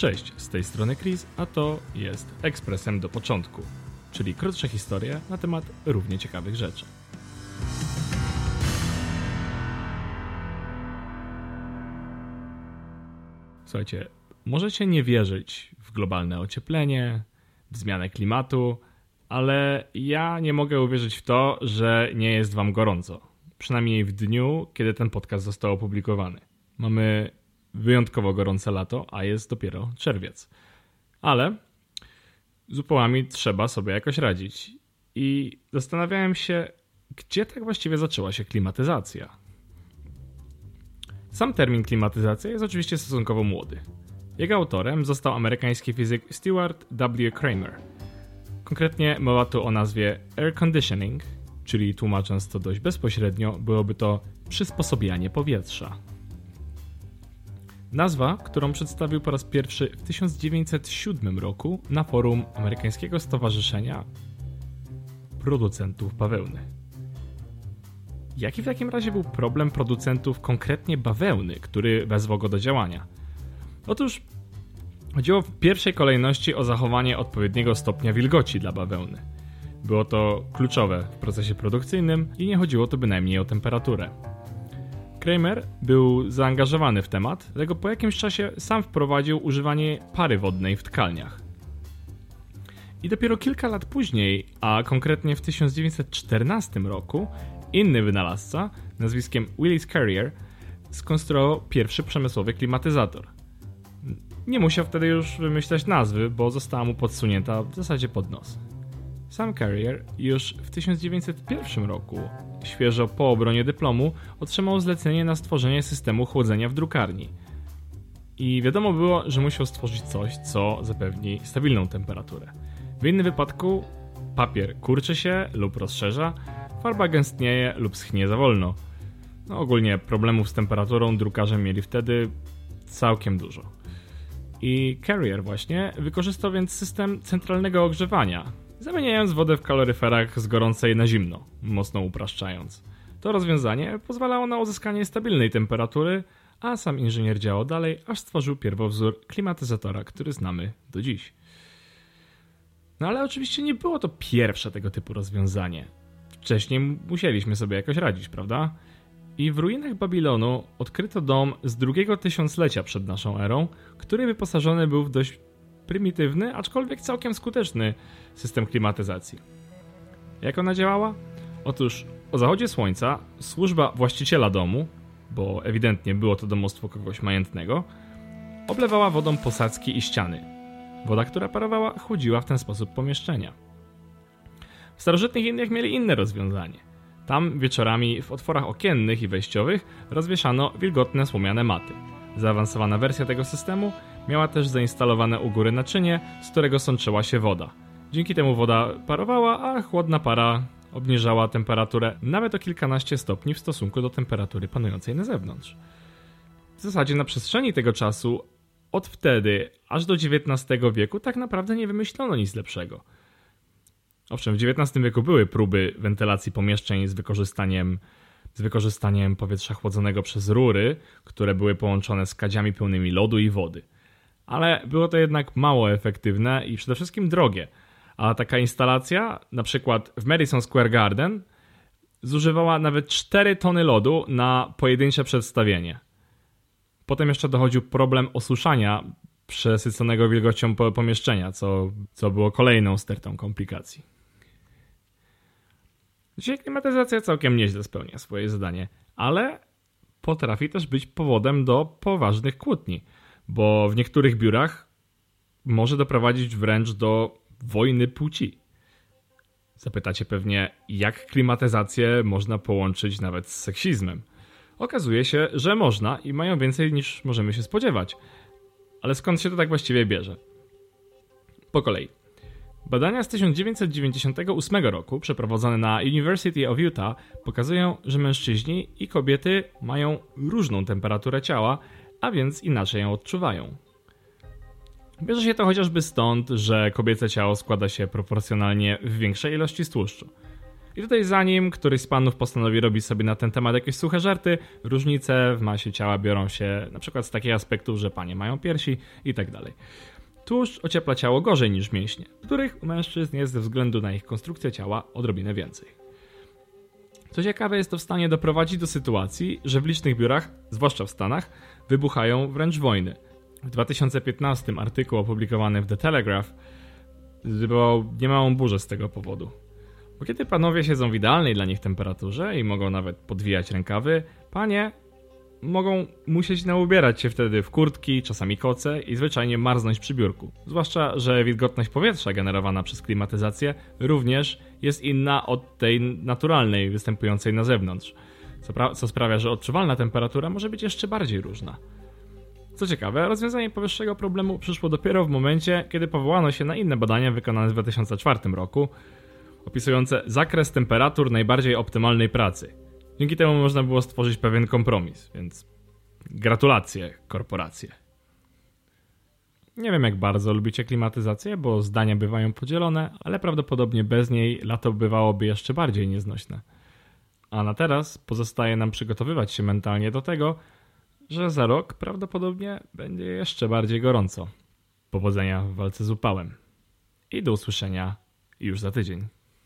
Cześć, z tej strony Chris, a to jest Ekspresem do początku, czyli krótsze historie na temat równie ciekawych rzeczy. Słuchajcie, możecie nie wierzyć w globalne ocieplenie, w zmianę klimatu, ale ja nie mogę uwierzyć w to, że nie jest wam gorąco. Przynajmniej w dniu, kiedy ten podcast został opublikowany. Mamy wyjątkowo gorące lato, a jest dopiero czerwiec. Ale z upałami trzeba sobie jakoś radzić. I zastanawiałem się, gdzie tak właściwie zaczęła się klimatyzacja. Sam termin klimatyzacja jest oczywiście stosunkowo młody. Jego autorem został amerykański fizyk Stewart W. Kramer. Konkretnie mowa tu o nazwie air conditioning, czyli tłumacząc to dość bezpośrednio, byłoby to przysposobianie powietrza. Nazwa, którą przedstawił po raz pierwszy w 1907 roku na forum Amerykańskiego Stowarzyszenia Producentów Bawełny. Jaki w takim razie był problem producentów konkretnie bawełny, który wezwał go do działania? Otóż chodziło w pierwszej kolejności o zachowanie odpowiedniego stopnia wilgoci dla bawełny. Było to kluczowe w procesie produkcyjnym i nie chodziło tu bynajmniej o temperaturę. Kramer był zaangażowany w temat, dlatego po jakimś czasie sam wprowadził używanie pary wodnej w tkalniach. I dopiero kilka lat później, a konkretnie w 1914 roku, inny wynalazca nazwiskiem Willis Carrier skonstruował pierwszy przemysłowy klimatyzator. Nie musiał wtedy już wymyślać nazwy, bo została mu podsunięta w zasadzie pod nos. Sam Carrier już w 1901 roku, świeżo po obronie dyplomu, otrzymał zlecenie na stworzenie systemu chłodzenia w drukarni. I wiadomo było, że musiał stworzyć coś, co zapewni stabilną temperaturę. W innym wypadku papier kurczy się lub rozszerza, farba gęstnieje lub schnie za wolno. No, ogólnie problemów z temperaturą drukarze mieli wtedy całkiem dużo. I Carrier właśnie wykorzystał więc system centralnego ogrzewania, zamieniając wodę w kaloryferach z gorącej na zimno, mocno upraszczając. To rozwiązanie pozwalało na uzyskanie stabilnej temperatury, a sam inżynier działał dalej, aż stworzył pierwowzór klimatyzatora, który znamy do dziś. No ale oczywiście nie było to pierwsze tego typu rozwiązanie. Wcześniej musieliśmy sobie jakoś radzić, prawda? I w ruinach Babilonu odkryto dom z drugiego tysiąclecia przed naszą erą, który wyposażony był w dość prymitywny, aczkolwiek całkiem skuteczny system klimatyzacji. Jak ona działała? Otóż o zachodzie słońca służba właściciela domu, bo ewidentnie było to domostwo kogoś majętnego, oblewała wodą posadzki i ściany. Woda, która parowała, chłodziła w ten sposób pomieszczenia. W starożytnych Indiach mieli inne rozwiązanie. Tam wieczorami w otworach okiennych i wejściowych rozwieszano wilgotne słomiane maty. Zaawansowana wersja tego systemu miała też zainstalowane u góry naczynie, z którego sączyła się woda. Dzięki temu woda parowała, a chłodna para obniżała temperaturę nawet o kilkanaście stopni w stosunku do temperatury panującej na zewnątrz. W zasadzie na przestrzeni tego czasu, od wtedy aż do XIX wieku, tak naprawdę nie wymyślono nic lepszego. Owszem, w XIX wieku były próby wentylacji pomieszczeń z wykorzystaniem, z wykorzystaniem powietrza chłodzonego przez rury, które były połączone z kadziami pełnymi lodu i wody. Ale było to jednak mało efektywne i przede wszystkim drogie. A taka instalacja, na przykład w Madison Square Garden, zużywała nawet 4 tony lodu na pojedyncze przedstawienie. Potem jeszcze dochodził problem osuszania przesyconego wilgocią pomieszczenia, co, co było kolejną stertą komplikacji. Dzisiaj klimatyzacja całkiem nieźle spełnia swoje zadanie, ale potrafi też być powodem do poważnych kłótni, bo w niektórych biurach może doprowadzić wręcz do wojny płci. Zapytacie pewnie, jak klimatyzację można połączyć nawet z seksizmem. Okazuje się, że można i mają więcej niż możemy się spodziewać. Ale skąd się to tak właściwie bierze? Po kolei. Badania z 1998 roku, przeprowadzone na University of Utah, pokazują, że mężczyźni i kobiety mają różną temperaturę ciała, a więc inaczej ją odczuwają. Bierze się to chociażby stąd, że kobiece ciało składa się proporcjonalnie w większej ilości tłuszczu. I tutaj zanim któryś z panów postanowi robić sobie na ten temat jakieś suche żarty, różnice w masie ciała biorą się na przykład z takich aspektów, że panie mają piersi i tak dalej. Tłuszcz ociepla ciało gorzej niż mięśnie, których u mężczyzn jest ze względu na ich konstrukcję ciała odrobinę więcej. Co ciekawe, jest to w stanie doprowadzić do sytuacji, że w licznych biurach, zwłaszcza w Stanach, wybuchają wręcz wojny. W 2015 artykuł opublikowany w The Telegraph wywołał niemałą burzę z tego powodu. Bo kiedy panowie siedzą w idealnej dla nich temperaturze i mogą nawet podwijać rękawy, panie mogą musieć naubierać się wtedy w kurtki, czasami koce i zwyczajnie marznąć przy biurku. Zwłaszcza, że wilgotność powietrza generowana przez klimatyzację również jest inna od tej naturalnej występującej na zewnątrz, co, co sprawia, że odczuwalna temperatura może być jeszcze bardziej różna. Co ciekawe, rozwiązanie powyższego problemu przyszło dopiero w momencie, kiedy powołano się na inne badania wykonane w 2004 roku, opisujące zakres temperatur najbardziej optymalnej pracy. Dzięki temu można było stworzyć pewien kompromis, więc gratulacje, korporacje. Nie wiem, jak bardzo lubicie klimatyzację, bo zdania bywają podzielone, ale prawdopodobnie bez niej lato bywałoby jeszcze bardziej nieznośne. A na teraz pozostaje nam przygotowywać się mentalnie do tego, że za rok prawdopodobnie będzie jeszcze bardziej gorąco. Powodzenia w walce z upałem. I do usłyszenia już za tydzień.